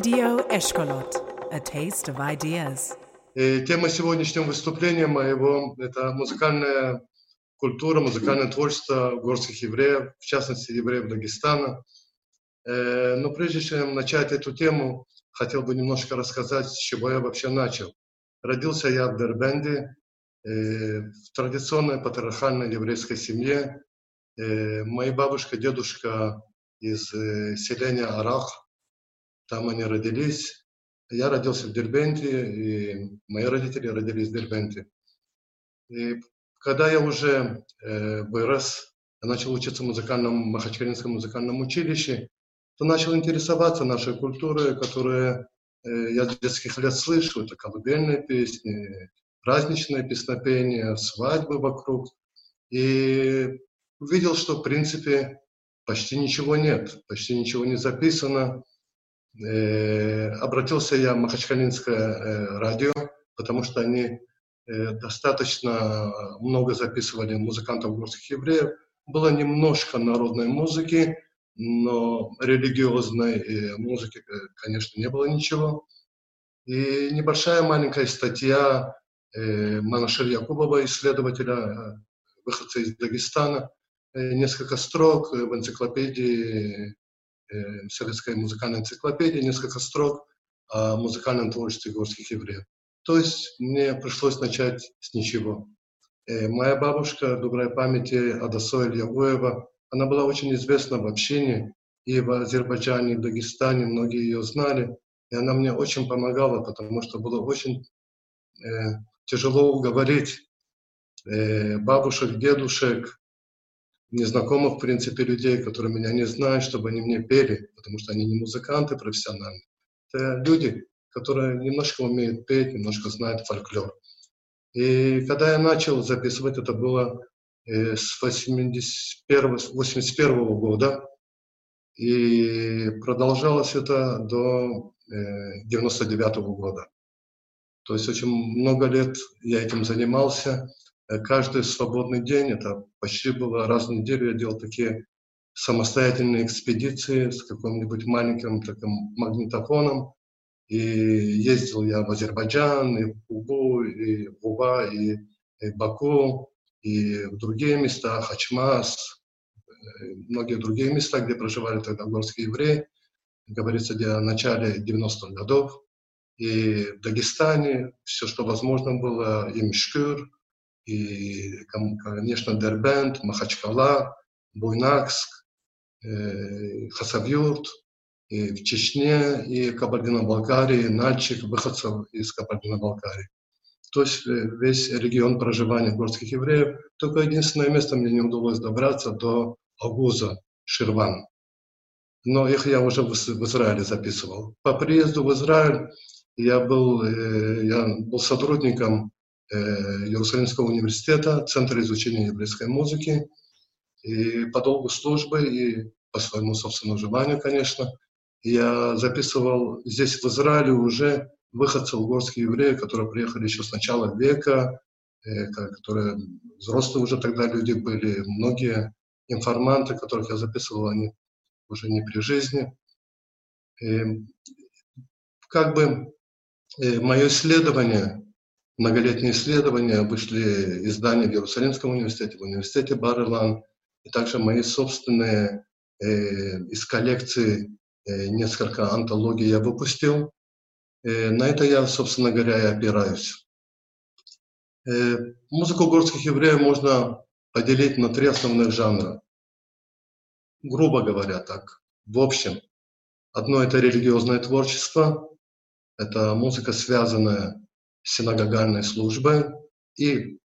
Radio Eshkolot, a taste of ideas. И тема сегодняшнего выступления моего – это музыкальная культура, музыкальное творчество горских евреев, в частности, евреев Дагестана. Э, Но прежде чем начать эту тему, хотел бы немножко рассказать, с чего я вообще начал. Родился я в Дербенде, э, в традиционной патриархальной еврейской семье. Э, Моя бабушка, дедушка из селения Арах, там они родились. Я родился в Дербенте, и мои родители родились в Дербенте. И когда я уже э, вырос, я начал учиться в музыкальном, Махачкалинском музыкальном училище, то начал интересоваться нашей культурой, которую э, я с детских лет слышу. Это колыбельные песни, праздничные песнопения, свадьбы вокруг. И увидел, что, в принципе, почти ничего нет, почти ничего не записано. Э, обратился я в Махачкалинское э, радио, потому что они э, достаточно много записывали музыкантов горских евреев. Было немножко народной музыки, но религиозной музыки, конечно, не было ничего. И небольшая маленькая статья Манашир Якубова, исследователя, выходца из Дагестана, несколько строк в энциклопедии, советской музыкальной энциклопедии, несколько строк о музыкальном творчестве горских евреев. То есть мне пришлось начать с ничего. Моя бабушка, доброй памяти, Адасоэль Ягуева, она была очень известна в общине, и в Азербайджане, и в Дагестане многие ее знали. И она мне очень помогала, потому что было очень э, тяжело уговорить э, бабушек, дедушек, незнакомых, в принципе, людей, которые меня не знают, чтобы они мне пели, потому что они не музыканты профессиональные. Это люди, которые немножко умеют петь, немножко знают фольклор. И когда я начал записывать, это было э, с 81, 81 года, и продолжалось это до э, 99 года. То есть очень много лет я этим занимался, каждый свободный день, это почти было раз в неделю, я делал такие самостоятельные экспедиции с каким-нибудь маленьким таким магнитофоном. И ездил я в Азербайджан, и в Кубу, и в Уба, и, и Баку, и в другие места, Хачмас, э, многие другие места, где проживали тогда горские евреи, говорится, где в начале 90-х годов. И в Дагестане все, что возможно было, и Мишкюр, и, конечно, Дербент, Махачкала, Буйнакск, э, Хасавюрт, и в Чечне, и Кабардино-Балкарии, Нальчик, выходцев из Кабардино-Балкарии. То есть э, весь регион проживания горских евреев. Только единственное место мне не удалось добраться до Агуза, Ширван. Но их я уже в Израиле записывал. По приезду в Израиль я был, э, я был сотрудником Иерусалимского университета, Центра изучения еврейской музыки. И по долгу службы, и по своему собственному желанию, конечно, я записывал здесь, в Израиле, уже выходцев горских евреев, которые приехали еще с начала века, э, которые взрослые уже тогда люди были, многие информанты, которых я записывал, они уже не при жизни. И как бы э, мое исследование многолетние исследования, вышли издания в Иерусалимском университете, в университете Бар-Илан, и также мои собственные э, из коллекции э, несколько антологий я выпустил. Э, на это я, собственно говоря, и опираюсь. Э, музыку горских евреев можно поделить на три основных жанра. Грубо говоря так, в общем. Одно – это религиозное творчество, это музыка, связанная синагогальной службой и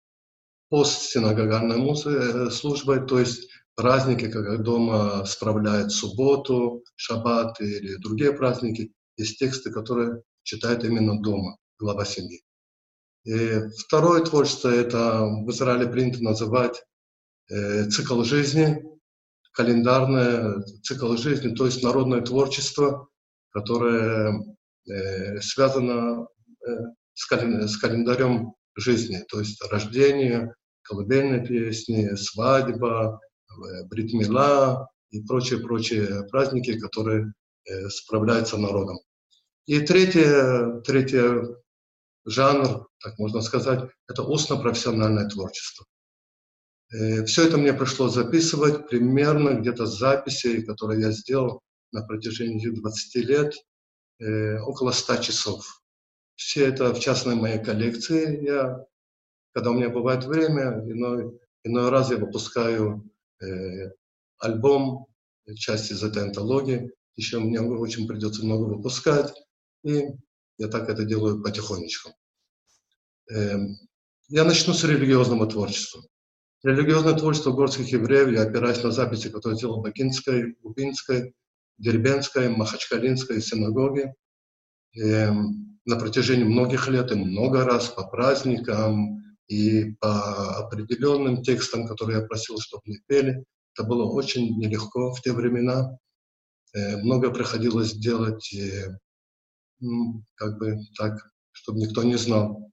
постсинагогальной э, службой, то есть праздники, когда дома справляют субботу, шаббат или другие праздники, есть тексты, которые читают именно дома, глава семьи. И второе творчество – это в Израиле принято называть э, цикл жизни, календарное цикл жизни, то есть народное творчество, которое э, связано э, с, с календарем жизни, то есть рождение, колыбельные песни, свадьба, э, бритмила и прочие-прочие праздники, которые э, справляются народом. И третье, третье жанр, так можно сказать, это устно-профессиональное творчество. Э, Все это мне пришлось записывать примерно где-то записи, которые я сделал на протяжении 20 лет, э, около 100 часов. Все это в частной моей коллекции. Я, когда у меня бывает время, иной, иной раз я выпускаю э, альбом, часть из этой антологии. Еще мне очень придется много выпускать. И я так это делаю потихонечку. Э, я начну с религиозного творчества. Религиозное творчество горских евреев, я опираюсь на записи, которые сделал Бакинской, Губинской, Дербенской, Махачкалинской синагоги. Эм, на протяжении многих лет и много раз по праздникам и по определенным текстам, которые я просил, чтобы не пели. Это было очень нелегко в те времена. Э, много приходилось делать э, как бы так, чтобы никто не знал.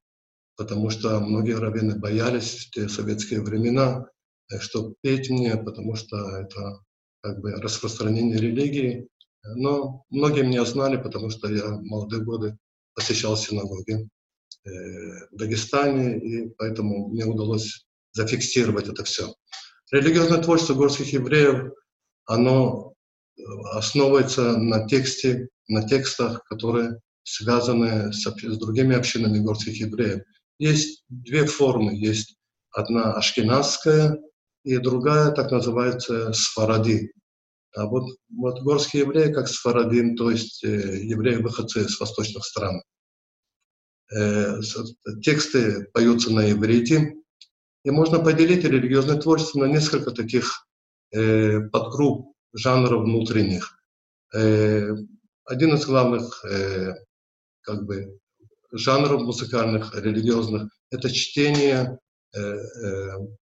Потому что многие раввины боялись в те советские времена, э, что петь мне, потому что это как бы распространение религии. Но многие меня знали, потому что я в молодые годы посещал синагоги э, в Дагестане, и поэтому мне удалось зафиксировать это все. Религиозное творчество горских евреев, оно э, основывается на тексте, на текстах, которые связаны с, с другими общинами горских евреев. Есть две формы. Есть одна ашкенадская, и другая так называется сфаради. А вот, вот горские евреи как сфарадим, то есть э, евреи-выходцы с восточных стран. Э, тексты поются на иврите, и можно поделить религиозное творчество на несколько таких э, подгрупп жанров внутренних. Один из главных как бы, жанров музыкальных, религиозных – это чтение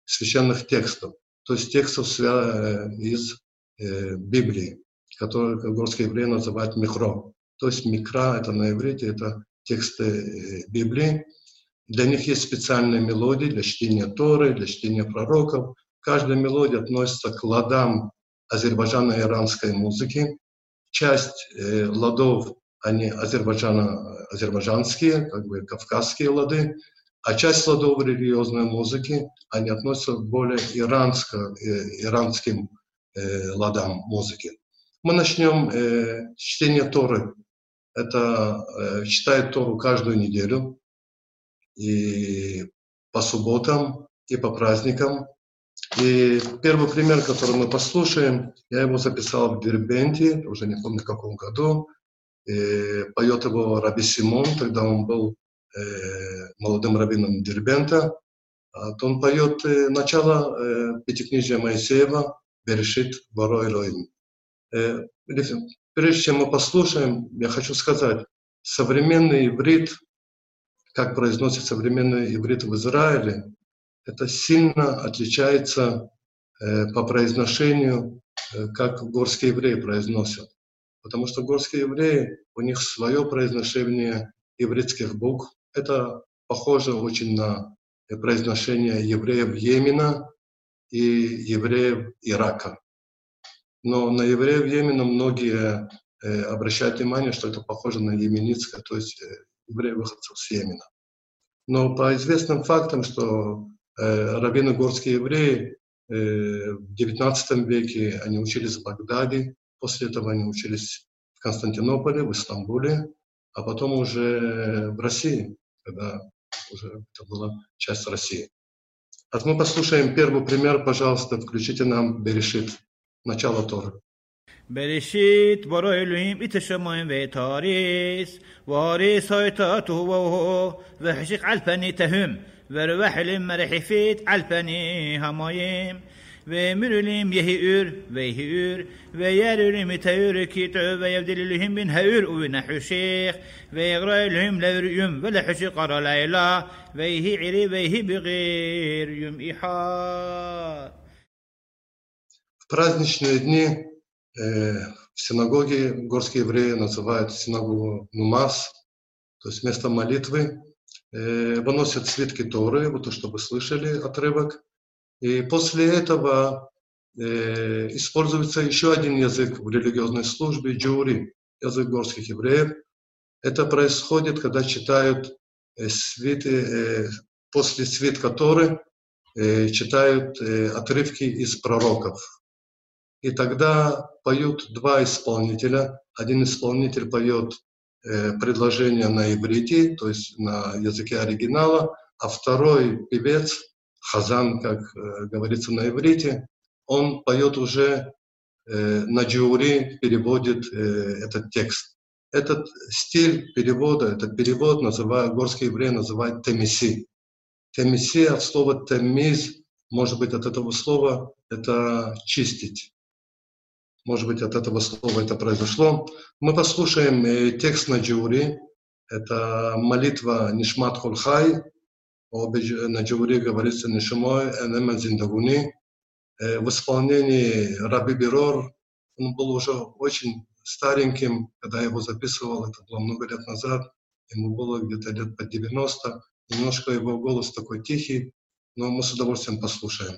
священных текстов, то есть текстов из э, Библии, которые горские евреи называют микро. То есть микра – это на иврите, это тексты э, Библии. Для них есть специальные мелодии для чтения Торы, для чтения пророков. Каждая мелодия относится к ладам азербайджано-иранской музыки. Часть э, ладов, они азербайджано, азербайджанские, как бы кавказские лады, а часть ладов религиозной музыки, они относятся к более иранско, э, иранским э, ладам музыки. Мы начнем э, с Торы. Это э, читает Тору каждую неделю, и по субботам, и по праздникам. И первый пример, который мы послушаем, я его записал в Дербенте, уже не помню в каком году. И поет его Раби Симон, тогда он был э, молодым раввином Дербента. А, то он поет э, начало э, Пятикнижия Моисеева, Берешит Ворой Роим. Э, прежде чем мы послушаем, я хочу сказать, современный иврит, как произносит современный иврит в Израиле, это сильно отличается э, по произношению, э, как горские евреи произносят. Потому что горские евреи, у них свое произношение ивритских букв. Это похоже очень на произношение евреев Йемена, и евреев Ирака. Но на евреев Йемена многие э, обращают внимание, что это похоже на йеменитское, то есть э, евреи-выходцев с Йемена. Но по известным фактам, что э, раввины горские евреи э, в XIX веке они учились в Багдаде, после этого они учились в Константинополе, в Истамбуле, а потом уже в России, когда уже это была часть России. А мы послушаем первый пример, пожалуйста, включите нам Берешит, начало Торы. בראשית ברא אלוהים את השמיים ואת הארץ, והארץ הייתה תוהו ובוהו, והחשיך על פני תהום, ורוח אלים מרחפת על פני המים. ويمرلهم يهئور ويهئور ويرلهم تهور كيتو ويبدل لهم من هئور ونحو شيخ ويغرى لهم لوريوم ولحش قرى ليلى ويهي عري ويهي بغير يوم إحار В праздничные дни э, в синагоге горские евреи называют синагогу Нумас, то есть место молитвы. Э, выносят свитки Торы, вот то, что слышали, отрывок и после этого э, используется еще один язык в религиозной службе, джури, язык горских евреев. Это происходит, когда читают э, свиты, э, после свит Торы, э, читают отрывки из пророков. И тогда поют два исполнителя. Один исполнитель поет предложение на иврите, то есть на языке оригинала, а второй певец, хазан, как говорится на иврите, он поет уже на джиури, переводит этот текст. Этот стиль перевода, этот перевод называют, горские евреи называют темиси. Темиси от слова темиз, может быть, от этого слова это чистить. Может быть, от этого слова это произошло. Мы послушаем э, текст на джури. Это молитва Нишмат Хулхай. На джури говорится Нишимой Энемен Зиндагуни. Э, в исполнении Раби Бирор. Он был уже очень стареньким, когда я его записывал, это было много лет назад, ему было где-то лет под 90, немножко его голос такой тихий, но мы с удовольствием послушаем.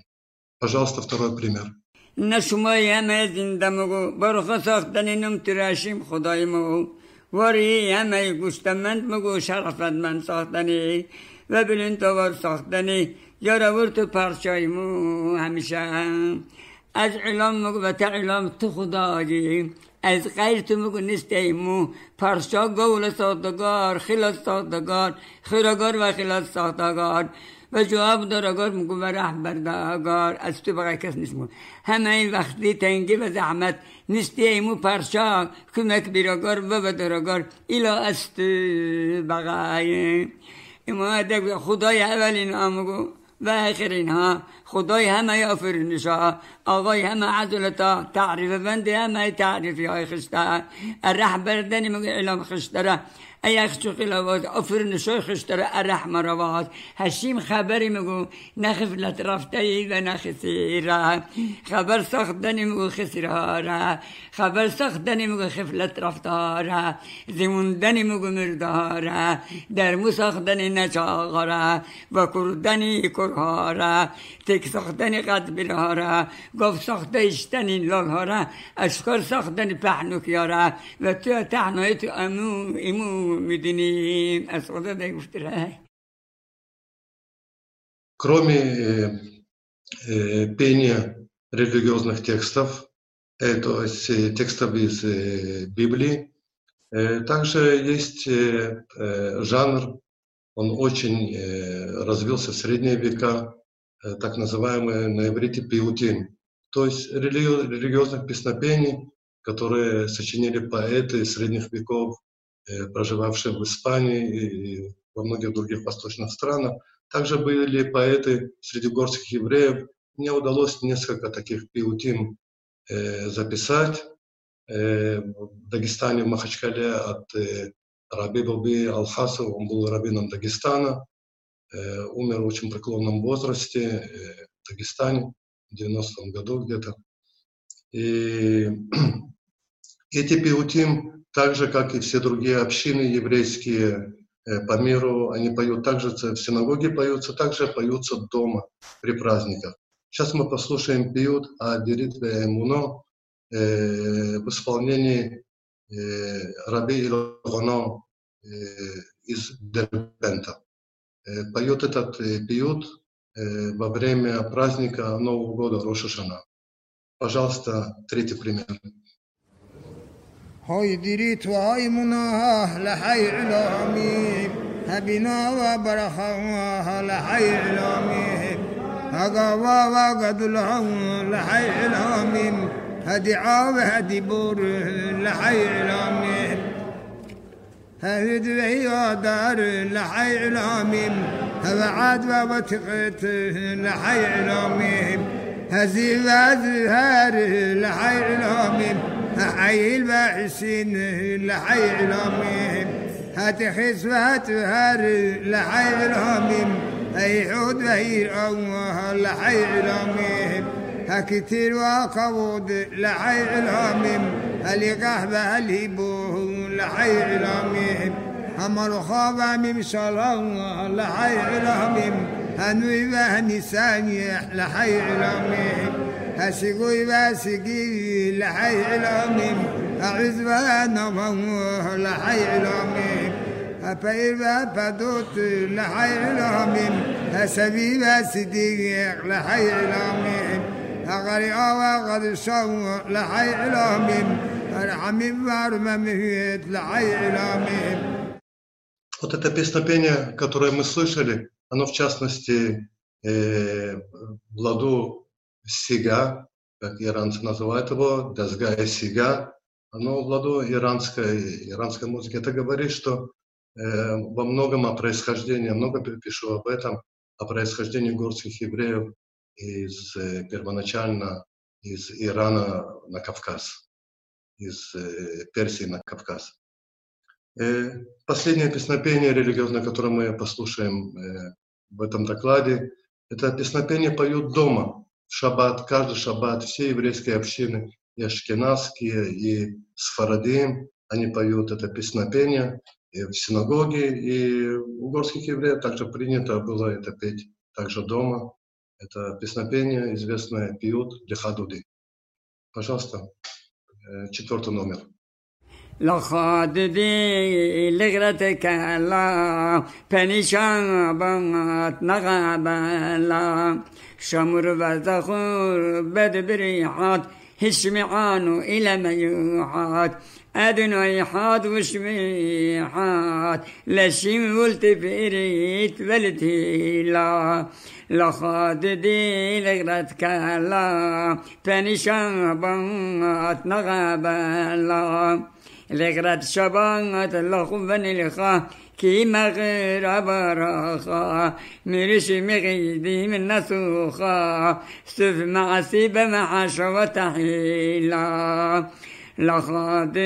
Пожалуйста, второй пример. نشمای همه زنده مگو برخ ساختن نم تراشیم خدای مگو وری همه گوشتمند مگو شرفت من ساختنی و تو ساختنی. یارا ورتو پرچای مو همیشه. از علام مگو و تعلام تو خدایی. از غیر تو میگو نیستیمو پرشا گول ساختگار خلاص ساختگار خیرگار و خلاص ساختگار و جواب دارگار میگو و رهبردگار از تو بقیه کس نیست همه این وقتی تنگی و زحمت نیستیمو پرشا کمک بیرگار و بدرگار. ایلا از تو بقیه اما خدای اولین آمگو و آخرین ها خدای همه آفرینشا. آقای همه عدلتا. تعریف بندی همه تعریفی های خسته. الرحبر دنی مگه اعلام خشتره ایخت خلوات آفرین شایخش داره ارحم رواهات هشیم خبری مگو نخفلت رفته ای و نخسیره خبر ساختنی میگو خسیره خبر سخت دنی مگو خفلت رفتاره زموندنی در مرداره دنی نچاغ را. و کردنی کرهاره تک سخت دنی قد ساختنی قدبلهاره گفت ساخته اشتنی سخت دنی ساختنی را. و تو تحنایت امو امو медини асода да гуштира. Кроме э, э, пения религиозных текстов, э, то есть э, текстов из э, Библии, э, также есть жанр, он очень развился в средние века, так называемый на иврите пиутин, то есть религи религиозных песнопений, которые сочинили поэты средних веков проживавшие в Испании и во многих других восточных странах. Также были поэты среди горских евреев. Мне удалось несколько таких пиутин э, записать. Э, в Дагестане, в Махачкале от Раби Баби Алхасов, он был раввином Дагестана, умер в очень преклонном возрасте в Дагестане в 90-м году где-то. И эти пиутим так же, как и все другие общины еврейские э, по миру, они поют также, в синагоге поются, также поются дома при праздниках. Сейчас мы послушаем пиют Адирит Эмуно э, в исполнении э, Раби Илоно из Дербента. Поет этот пиют во время праздника Нового года Рошашана. Пожалуйста, третий пример. هاي دريت وهاي مناها لحي علامي. هبنا وبرخواها لحي علومي هقوا وقد لهم لحي علامي. هدي عاوه هدي بور لحي علامي. هيد وهي دار لحي علامي. هبعاد وبتقت لحي علامي. هزي وازهار لحي علامي. حي الباحثين لحي علومهم هات خسفات هار لحي علومهم أي حود بهي أمها لحي علومهم هكتير وقود لحي علومهم هلقاه بوه لحي علومهم أمر خاب من الله لحي علومهم هنوي بهنسان لحي علومهم هسقوي باسقي لحي علامي أعز بنا لحي علامي فإذا فدوت لحي علامين سبيل صديق لحي علامين أغري وقد شو لحي علامين رحمي وارممهيت لحي علامين Вот это песнопение, которое мы слышали, оно в частности э, в ладу Сига, как иранцы называют его, Дазгая Сига, оно в ладу иранской, иранской музыки. Это говорит, что э, во многом о происхождении, много пишу об этом, о происхождении горских евреев из э, первоначально из Ирана на Кавказ, из э, Персии на Кавказ. Э, последнее песнопение религиозное, которое мы послушаем э, в этом докладе, это песнопение поют дома, в шаббат, каждый шаббат, все еврейские общины, и ашкенадские, и сфарадим, они поют это песнопение и в синагоге, и у горских евреев также принято было это петь также дома. Это песнопение, известное, пьют для хадуды. Пожалуйста, э, четвертый номер. لخاد دي لغرتك لا. بنشابات نغابا لا شمر وزخور بدبريحات هشمعانو إلى ميوحات أدنى حاد وشميحات. لشم والتفريت بلتيلا لخاد دي لغرت كلا فنشابات نغابلا لغرت شبات لخبن لخا كي مغير براخا مرش مغيدي من نسوخا. سف مع سيب مع شوة حيلا. لخضد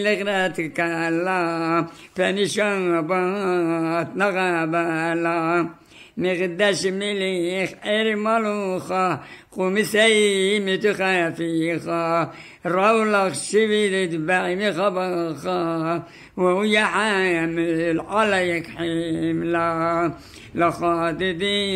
لغراتك الله فنشابات نغابالا. مغداش مليخ إرمالوخا قومسي متخافيخا. رولق شبيلت بعمي خبخا وهي حامل عليك حملا. لخاطدي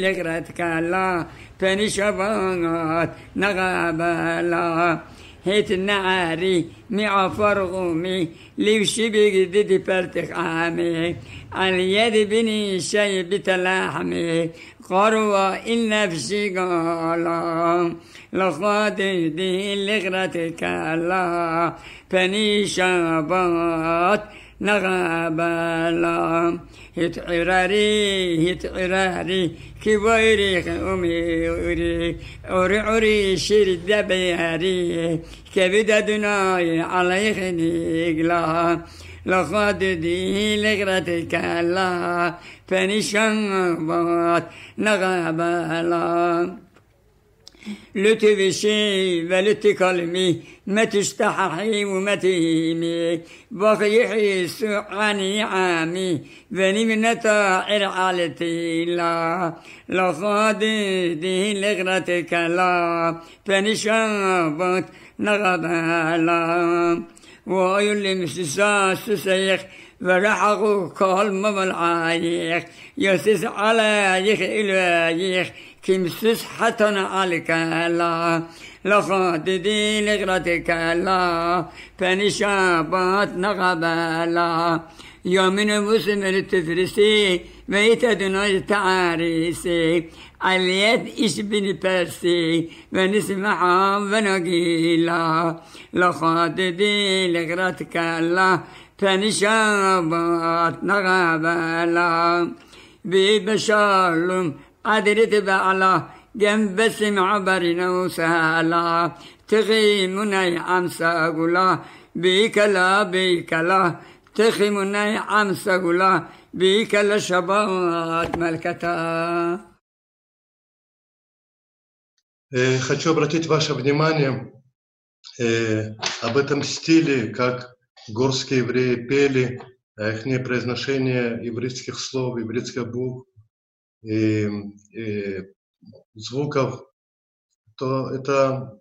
لغرتك لا فنشبات نغابلا هيت عاري مي عفرغومي ليوشي جديدي بارتق عامي على يد بني شاي بتلاحمي. قروة إلا في شيقالا لخاطر دي لغرتك الله فني شابات نغاب لا يتعراري كي بويري خوميري أري أري عري شير الدبياري كبدا دناي على خنيق لا لقد دي لغرتك لا فنشان بات نغاب لا لتبشي بلتي كلمي ما تشتححي وما تهيمي بقيحي سعاني عامي بني من طائر عالتي لا. لا فاضي دي لغرتك لا. بني شابت وأيو اللي مسسا سسيخ ورحقو كل مبلعايخ. يسس على يخ إلوايخ كمسس حتنا آلك لا لقد دي لغرتك لا. شابات نغبا لا. يومين مسمر تفرسي دنوج تعاريسي. عليت إش بن برسي ونسمع ونقيلا. لقد دي لغرتك لا. فنشابات نغبا لا. ببشار قدرت بعلا جنب سمع برنا وسهلا تغي مني عمسا قلا بيكلا بيكلا تخي مني عمسا قلا بيكلا شبات ملكتا Э, Хочу обратить ваше внимание э, об этом стиле, как горские евреи пели, их произношение еврейских слов, еврейских букв и, и звуков, то это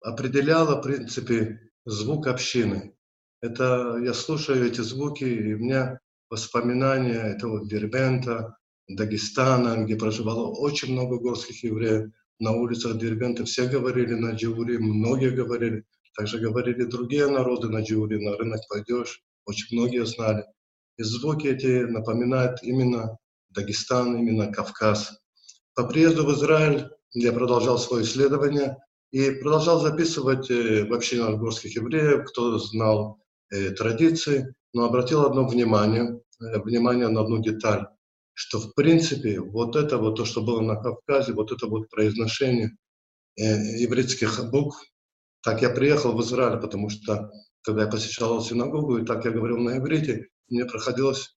определяло, в принципе, звук общины. Это я слушаю эти звуки, и у меня воспоминания этого Дербента, Дагестана, где проживало очень много горских евреев. На улицах Дербента все говорили на джури, многие говорили. Также говорили другие народы на джури, на рынок пойдешь, очень многие знали. И звуки эти напоминают именно Дагестан, именно Кавказ. По приезду в Израиль я продолжал свое исследование и продолжал записывать э, в общине горских евреев, кто знал э, традиции, но обратил одно внимание, э, внимание на одну деталь, что в принципе вот это вот то, что было на Кавказе, вот это вот произношение э, еврейских букв, так я приехал в Израиль, потому что когда я посещал синагогу, и так я говорил на иврите, мне приходилось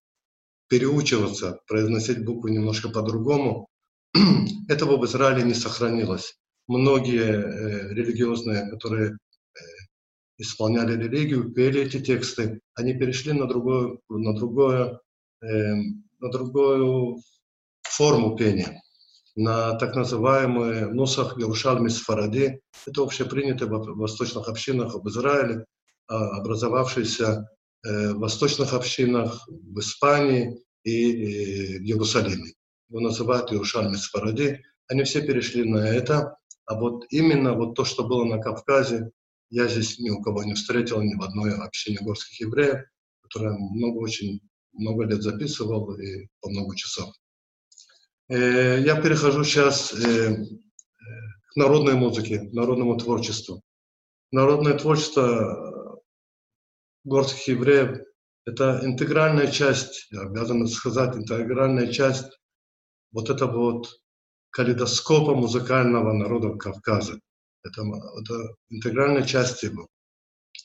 переучиваться, произносить буквы немножко по-другому. Этого в Израиле не сохранилось. Многие э, религиозные, которые э, исполняли религию, пели эти тексты, они перешли на другое, на другое, э, на другую форму пения, на так называемые нусах Ярушалми Сфаради. Это общепринято в восточных общинах в Израиле, а, образовавшиеся э, в восточных общинах в Испании и в Иерусалиме. Его называют Иерушалми Сфаради. Они все перешли на это. А вот именно вот то, что было на Кавказе, я здесь ни у кого не встретил, ни в одной общине горских евреев, которая много, очень много лет записывал и по много часов. Э, я перехожу сейчас э, к народной музыке, народному творчеству. Народное творчество горских евреев – это интегральная часть, я обязан сказать, интегральная часть вот этого вот калейдоскопа музыкального народа Кавказа. Это, это интегральная часть его.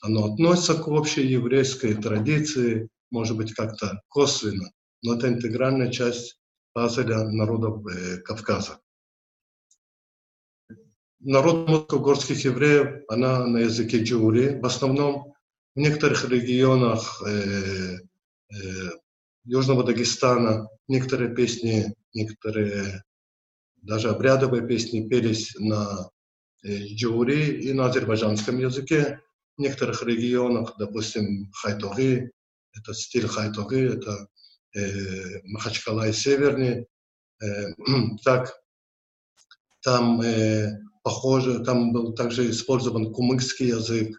Оно относится к общей еврейской традиции, может быть, как-то косвенно, но это интегральная часть пазля народов э, Кавказа. Народ горских евреев, она на языке джури, в основном в некоторых регионах э, э, Южного Дагестана некоторые песни, некоторые даже обрядовые песни пелись на э, джури и на азербайджанском языке. В некоторых регионах, допустим, хайтоги, это стиль хайтоги, это э, Махачкала и Северный. Э, так, там э, похоже, там был также использован кумыкский язык.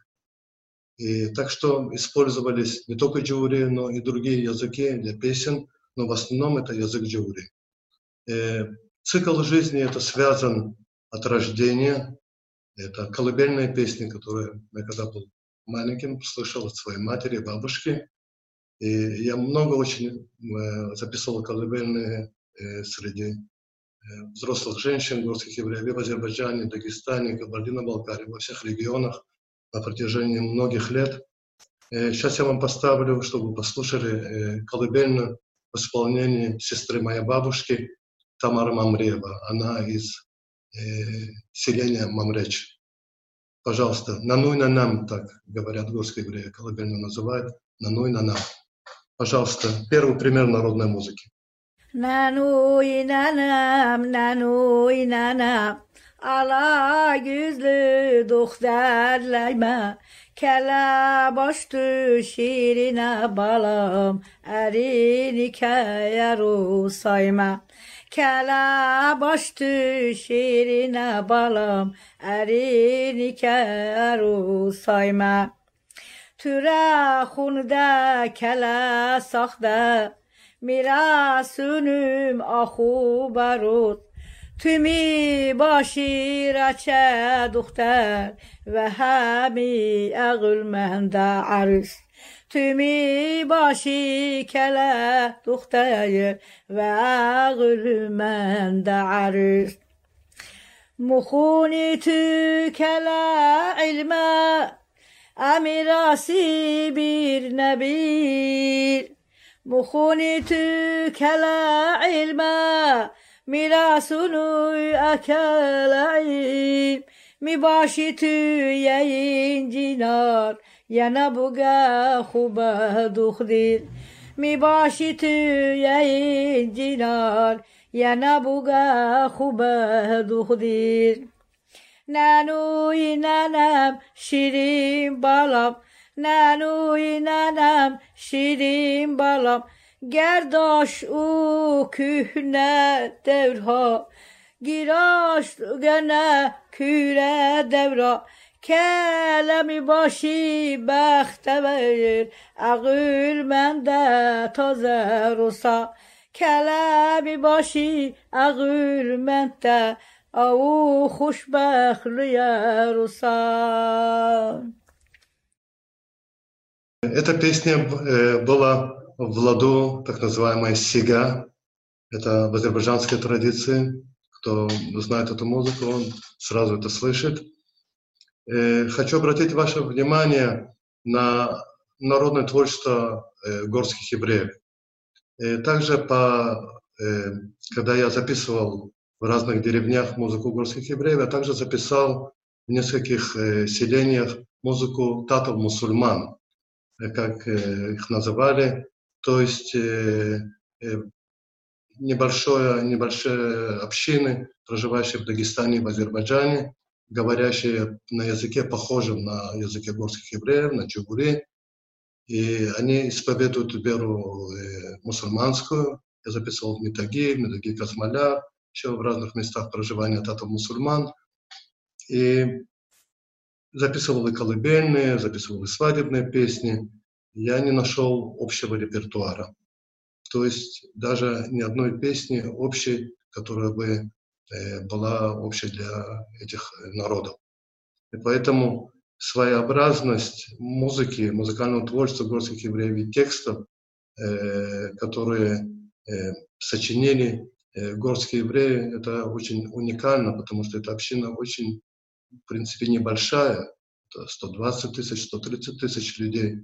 И так что использовались не только джури, но и другие языки для песен, но в основном это язык джури. Э, цикл жизни это связан от рождения. Это колыбельные песни, которые я когда был маленьким слышал от своей матери, бабушки. И я много очень э, записывал колыбельные э, среди взрослых женщин, горских евреев в Азербайджане, Дагестане, Кабардино-Балкарии, во всех регионах на протяжении многих лет. Сейчас я вам поставлю, чтобы вы послушали колыбельную в исполнении сестры моей бабушки Тамара Мамрева. Она из э, селения Мамреч. Пожалуйста, нануй на нам, так говорят горские евреи, колыбельную называют, нануй на нам. Пожалуйста, первый пример народной музыки. Nanuy nanam, nanuy nanam, Ala yüzlü dokterleyme Kele baş şirine balam Erini keyeru sayma Kele baş şirine balam Erini keyeru sayma Türe hunde kele sahde Mirasünüm ahu barut. تو می باشی رچه دختر و همی عقل مند عروس تو می باشی کله دختر و عقل مند عروس مخونی تو کله علمه امیراسی بیر نبیر مخوني كلا میل آسونی اکلایی می باشی تو یه این جنات یا نبگا خوب دخدی می باشی تو یه این جنات یا نبگا خوب دخدی نانوی نانم شیرین بالام نانوی نانم شیرین بالام گرداش او کهنه دورها گیراش گنه کوره دورا کلمی باشی بختبر عقل منده تازه روسا کلمی باشی عقل منده او خوشبخت روسا Эта песня э, была в ладу так называемая сига. Это в азербайджанской традиции. Кто знает эту музыку, он сразу это слышит. Э, хочу обратить ваше внимание на народное творчество э, горских евреев. Также, по, когда я записывал в разных деревнях музыку горских евреев, я также записал в нескольких селениях музыку татов-мусульман. Э, как э, их называли, то есть э, небольшое, небольшие общины, проживающие в Дагестане и в Азербайджане, говорящие на языке, похожем на языке горских евреев, на джугури. И они исповедуют веру мусульманскую. Я записывал в Метаги, в Метаги Казмаля, еще в разных местах проживания татов мусульман. И записывал и колыбельные, записывал и свадебные песни. Я не нашел общего репертуара. То есть даже ни одной песни общей, которая бы э, была общей для этих народов. И поэтому своеобразность музыки, музыкального творчества горских евреев и текстов, э, которые э, сочинили э, горские евреи, это очень уникально, потому что эта община очень в принципе, небольшая, 120 тысяч, 130 тысяч людей,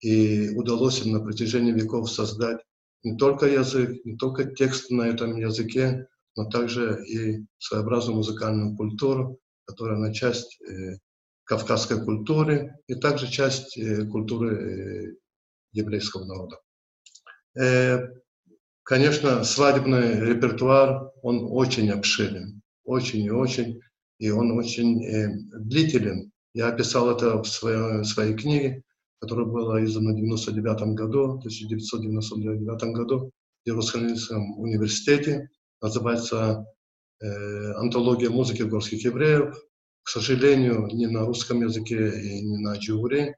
и удалось им на протяжении веков создать не только язык, не только текст на этом языке, но также и своеобразную музыкальную культуру, которая на часть э, кавказской культуры и также часть э, культуры э, еврейского народа. Э, конечно, свадебный репертуар, он очень обширен, очень и очень и он очень э, длителен. Я описал это в своей, в своей книге, которая была издана в 1999 году, 1999 году в Иерусалимском университете. Называется э, «Антология музыки горских евреев». К сожалению, не на русском языке и не на джуре,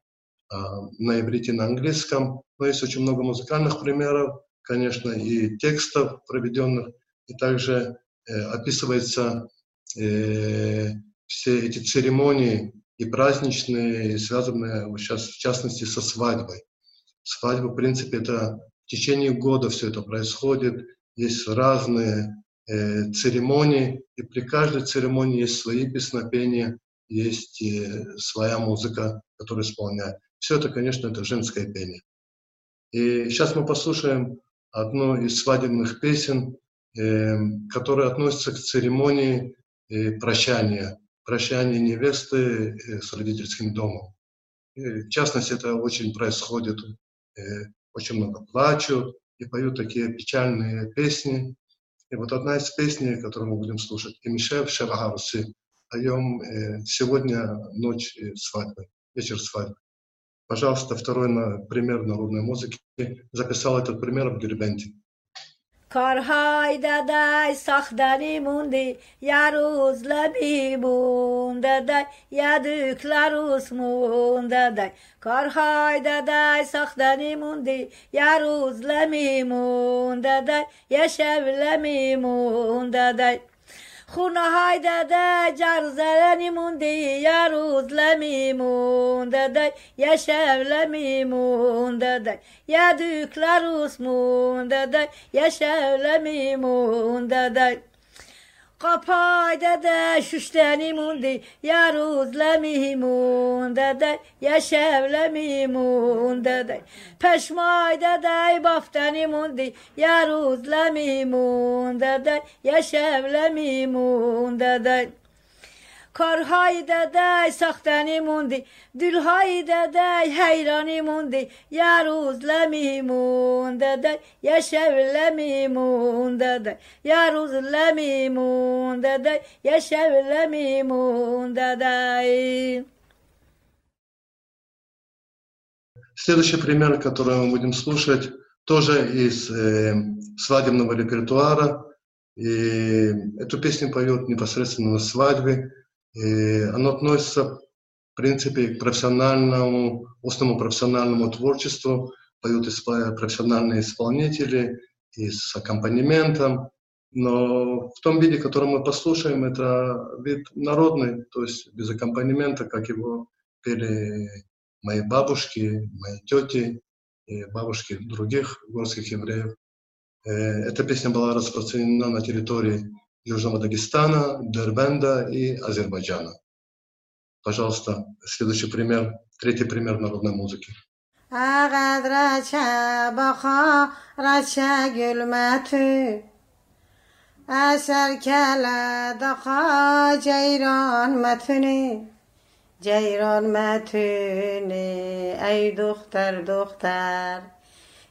а на иврите на английском. Но есть очень много музыкальных примеров, конечно, и текстов проведенных, и также э, описывается э, все эти церемонии и праздничные, связанные сейчас, в частности, со свадьбой. Свадьба, в принципе, это в течение года все это происходит. Есть разные э, церемонии, и при каждой церемонии есть свои песнопения, есть э, своя музыка, которую исполняют. Все это, конечно, это женское пение. И сейчас мы послушаем одну из свадебных песен, э, которая относится к церемонии прощания, прощания невесты э, с родительским домом. В частности, это очень происходит, э, очень много плачут и поют такие печальные песни. И вот одна из песней, которую мы будем слушать, «Имишев Шевагарси», поем э, сегодня ночь свадьбы, вечер свадьбы. Пожалуйста, второй пример народной музыки. Записал этот пример в Дербенте. کارهای دادای ساختنی موندی یه روز لبی دادای یه دوکلا روز دادای کارهای دادای ساختنی موندی یه روز لمی دادای یه شب لمی دادای خونه های داده جرزلنی موندی یه روز لمیمون داده یه شب لمیمون داده یه دوک لروس مون داده یه شب لمیمون داده قپای داده ششتنی موندی یه روز لمیمون داده یه شب لمیمون داده پشمای داده بافتنی موندی یه روز لمیمون داده یه شب لمیمون داده کارهای دادای ساختنی موندی دلهای دادای حیرانی موندی یه روز لمیمون دادای یه شب لمیمون دادای یه روز لمیمون دادای یه شب لمیمون دادای Следующий пример, который мы будем слушать, тоже из э, свадебного репертуара. И эту песню поет непосредственно на свадьбе и оно относится принципе, к профессиональному, устному профессиональному творчеству поют профессиональные исполнители и с аккомпанементом. Но в том виде, который мы послушаем, это вид народный, то есть без аккомпанемента, как его пели мои бабушки, мои тети и бабушки других горских евреев. Э, эта песня была распространена на территории Южного Дагестана, Дербенда и Азербайджана. Пожалуйста, следующий пример, третий пример народной музыки. اثر کلد آقا جیران متونه جیران متونه ای دختر دختر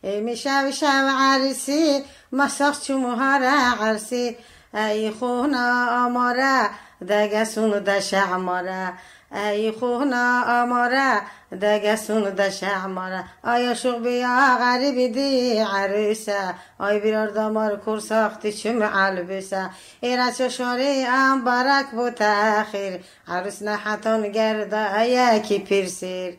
ای میشو شو عرسی مساخ چموها را عرسی ای خونا آماره دگسون دش عماره ای خونا آماره دگسون دش عماره آیا شوق بیا غریبی دی عروسه. آی بیرار دامار کور ساختی چم علبسه ایرا چشاری ام برک بو تاخیر عروس نحتان گرده یکی پیرسیر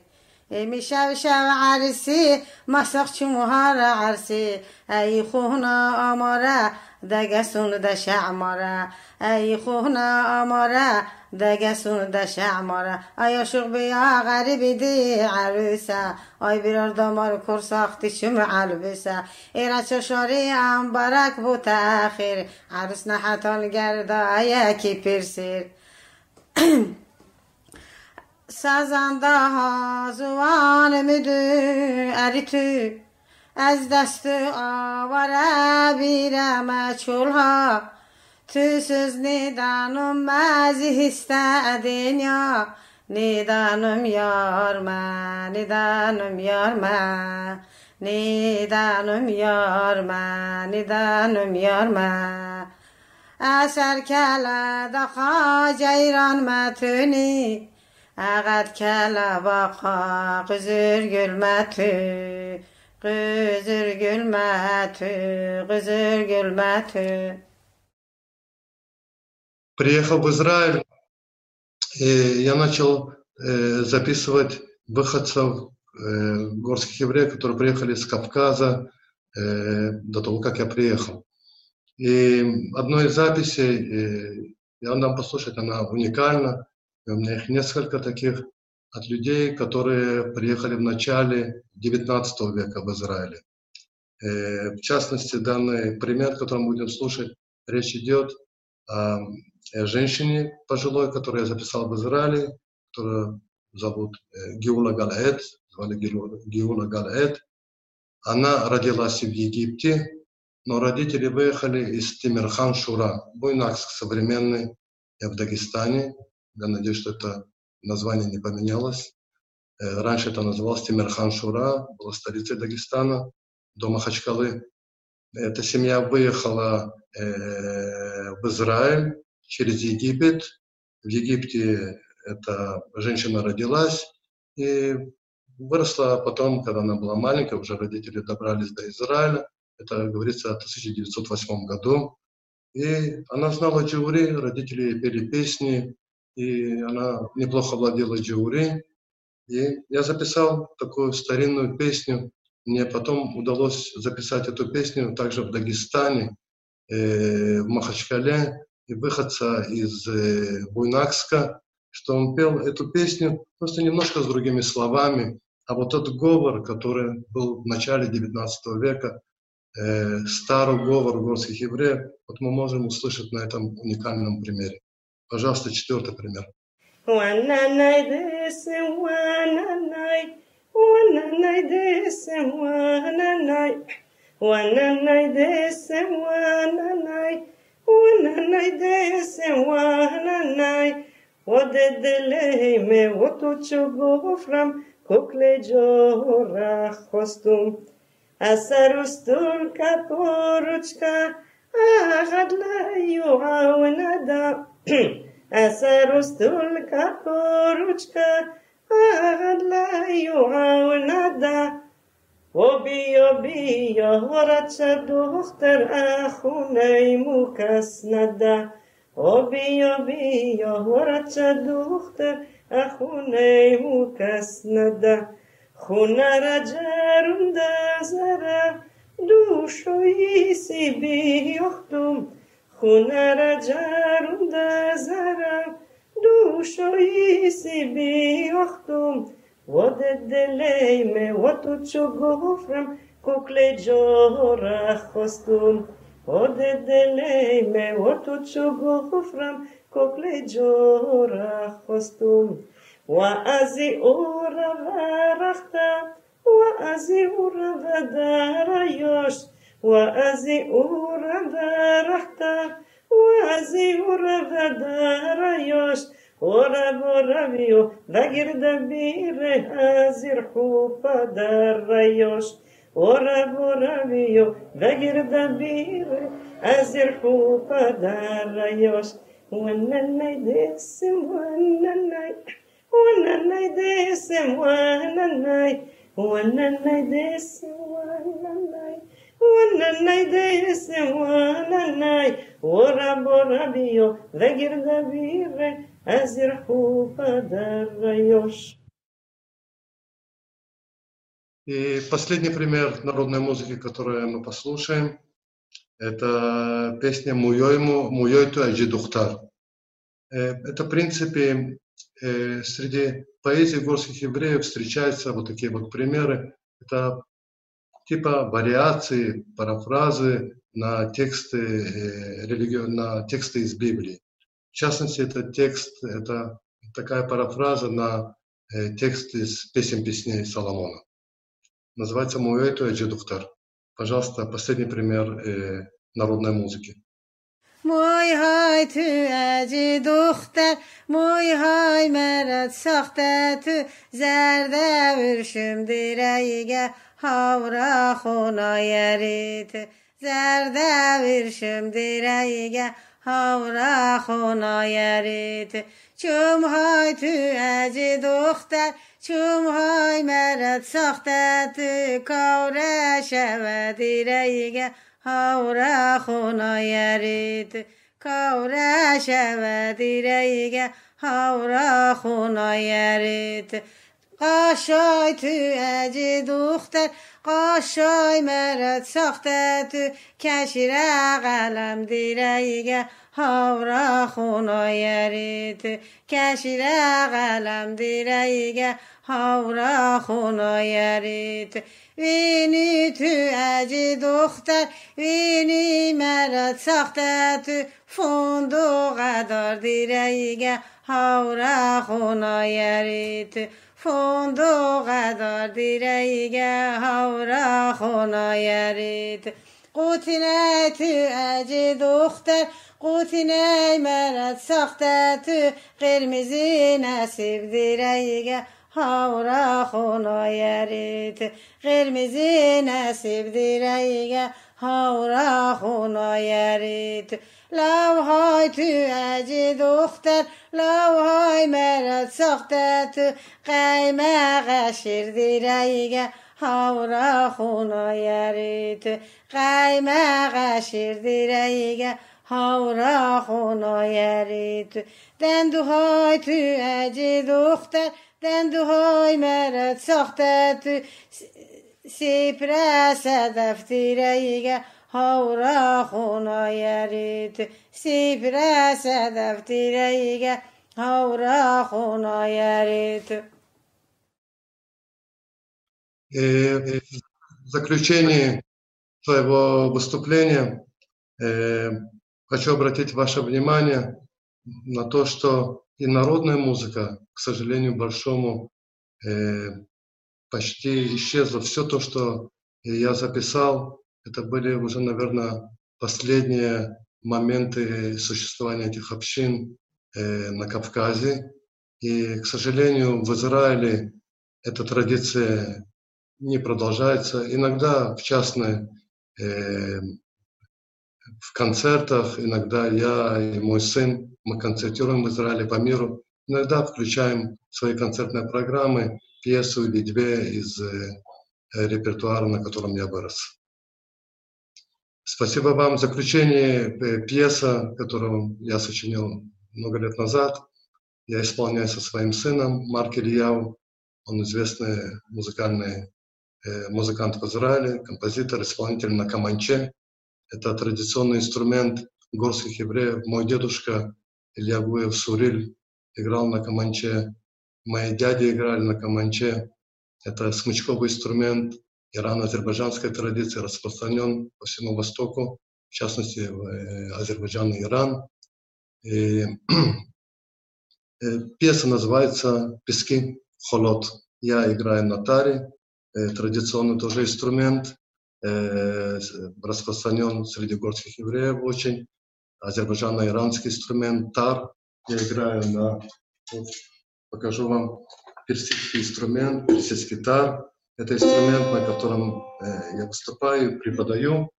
میشو شو عرسی مساق چموها را عرسی. ای خونا آماره دگسوند شعماره ای خونه آماره دگسوند شعماره ای عاشق بیا غریب دی عروسه. ای بیرار دامار کر ساختی شم علبسه. ای رچه شاری ام برک بو تاخیر عروس نحتان گرده یکی پرسیر سازنده ها زوان میدو اری تو. از دست آوره بیرم چولها. تو سوز نیدانم مزی هست دنیا. نیدانم یار ما نیدانم یار ما. نیدانم یار ما نیدانم یار ما. اثر کلا دخا جیران متونی. تونی اغد کلا باقا قزر گل ما Kızır gülme tü, kızır. Приехал в Израиль, и я начал э, записывать выходцев э, горских евреев, которые приехали с Кавказа э, до того, как я приехал. И одной из записей, э, я дам послушать, она уникальна, у меня их несколько таких – от людей, которые приехали в начале XIX века в Израиле. Э, в частности, данный пример, который мы будем слушать, речь идет о женщине пожилой, которую я записал в Израиле, которую зовут э, Геула Галаэт, звали Геула Галаэт. Она родилась в Египте, но родители выехали из Тимирхан Шура, Буйнакск современный, в Дагестане. Я надеюсь, что это название не поменялось. Э, раньше это называлось Тимирхан Шура, была столицей Дагестана, до Махачкалы. Эта семья выехала э, в Израиль через Египет. В Египте эта женщина родилась и выросла потом, когда она была маленькая, уже родители добрались до Израиля. Это говорится о 1908 году. И она знала джаури, родители пели песни, и она неплохо владела джаури. И я записал такую старинную песню. Мне потом удалось записать эту песню также в Дагестане, э, в Махачкале, и выходца из э, Буйнакска, что он пел эту песню просто немножко с другими словами, а вот тот говор, который был в начале XIX века, э, старый говор горских евреев, вот мы можем услышать на этом уникальном примере. Пожалуйста, четвертый пример. وددلهمه و تو چو گفرم ککل جورا خستم أسرستل كبورجكا أغد لا يعاوندا أسرستل أسرست الكفرجك دختر يعاوندا وبي وبي ندا. اختر أخوني مكسندا وبي دختر ورتشد اختر أخوني مكسندا خونه رجارم جرم دوشو دوشوی سی بیختم ಹೂನರ ಜಾರುದ ಜರ دوشویسی بی وقتم و دلیمه و تو چو گفرم ککل جورا خستم و دلیمه و تو چو گفرم ککل جورا خستم و ازی اورا و رختا و ازی اورا و دارایوش وأزي أوربرحتا وأزي أوربداريوش أورب أوربيو نجر دبير أزر حوبا داريوش أورب أوربيو نجر دبير أزر حوبا داريوش ونني دسم ونني ونني دسم ونني ونني دسم ونني. Wananai ora boravio vagir dabire azir hupa darayosh И последний пример народной музыки, которую мы послушаем, это песня «Муйойму, Муйойту Аджидухтар». Это, в принципе, э, среди поэзии горских евреев встречаются вот такие вот примеры. Это типа вариации, парафразы на тексты, э, на тексты из Библии. В частности, этот текст – это такая парафраза на э, текст из песен песней Соломона. Называется «Муэту Эджидухтар». Пожалуйста, последний пример э, народной музыки. Мой хай ту эджи духтер, мой хай мерет сахте ту, зерде виршим дирейге, havra xonaya rit zərdə virşim dirəyə havra xonaya rit Çum hay tü əci doxtər, çum hay mərət saxtər, tü qavrə şəvə dirəyə havra xonaya rit Qavrə şəvə dirəyə havra xonaya rit قاشای تو اجی دختر قاشای مرد ساخته تو کشیره قلم دیریگه هاورا خونایریت کشیره قلم دیریگه هاورا خونایریت وینی تو اجی دختر وینی مرد ساخته تو فندق دار دیریگه هاورا خونایریت فندق دار دیریگه هاورا خونایریت قوتینه تو اجی دختر قوتینه مرد ساخته تو قرمزی نصیب دیریگه هاورا خونایریت قرمزی نصیب دیریگه هاورا خونایریت. لوهای تو اجی دختر لوهای مرد ساخته تو قیمه قشیر دیریگه هاورا خونایریت. قیمه قشیر دیریگه هاورا خونایریت. دندوهای تو اجی دختر دندوهای مرد ساخته تو сипрәсәдәфтирәйгә һаура хуна ярит сипрәсәдәфтирәйгә һаура хуна ярит в заключении своего выступления э, хочу обратить ваше внимание на то, что и музыка, к сожалению, большому э, почти исчезла. Все то, что я записал, это были уже, наверное, последние моменты существования этих общин э, на Кавказе. И, к сожалению, в Израиле эта традиция не продолжается. Иногда в частной, э, в концертах, иногда я и мой сын, мы концертируем в Израиле по миру. Иногда включаем свои концертные программы пьесу или две из э, репертуара, на котором я вырос. Спасибо вам. В заключение э, пьеса, которую я сочинил много лет назад. Я исполняю со своим сыном Марк Ильяу. Он известный музыкальный э, музыкант в Израиле, композитор, исполнитель на каманче. Это традиционный инструмент горских евреев. Мой дедушка Илья Гуев Суриль играл на каманче. Мои дяди играли на каманче. Это смычковый инструмент ирано-азербайджанской традиции, распространен по всему Востоку, в частности, в э, Азербайджан и Иран. И, э, пьеса называется «Пески холод». Я играю на таре, э, традиционный тоже инструмент, распространен среди горских евреев очень. Азербайджано-иранский инструмент тар. Я играю на... Вот, покажу вам персидский инструмент, персидский тар. Это инструмент, на котором э, я выступаю, преподаю.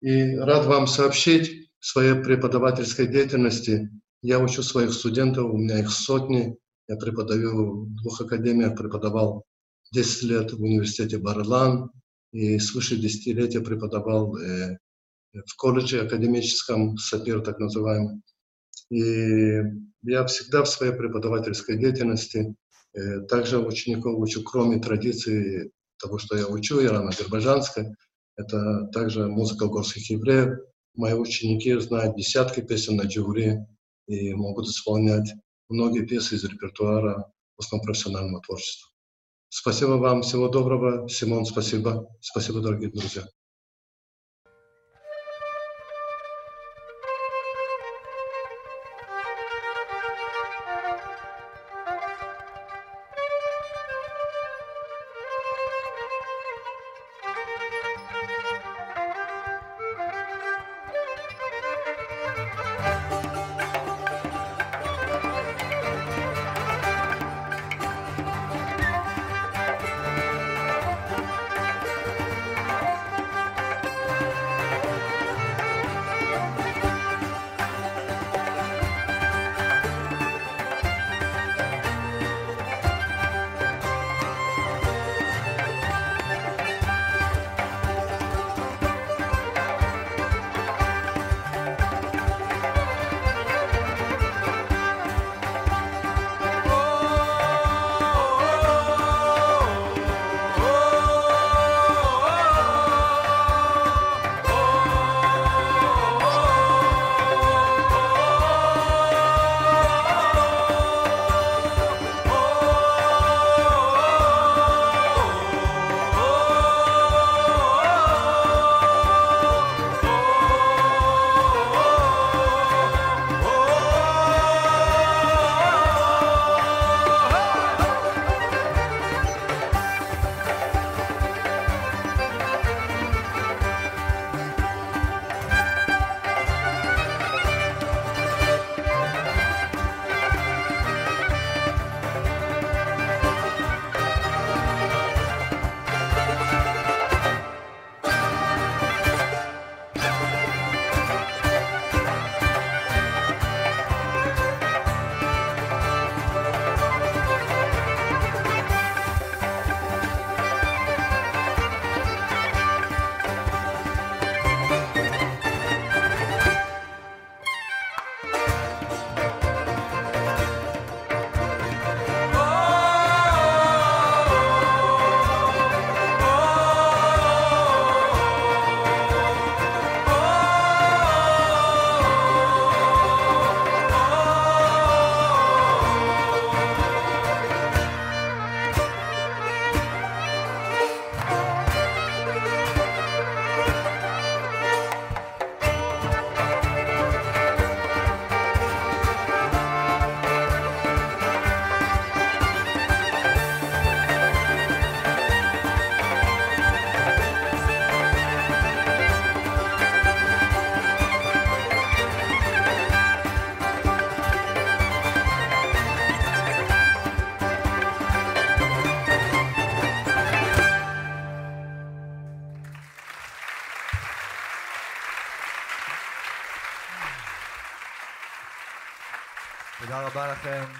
И рад вам сообщить в своей преподавательской деятельности. Я учу своих студентов, у меня их сотни. Я преподаю в двух академиях, преподавал 10 лет в университете Барлан и свыше десятилетия преподавал э, в колледже академическом, САПИР так называемый. И я всегда в своей преподавательской деятельности Э, также учеников учу, кроме традиции того, что я учу, ирано-азербайджанской, это также музыка горских евреев. Мои ученики знают десятки песен на джури и могут исполнять многие песни из репертуара в основном профессионального творчества. Спасибо вам, всего доброго. Симон, спасибо. Спасибо, дорогие друзья. לכם.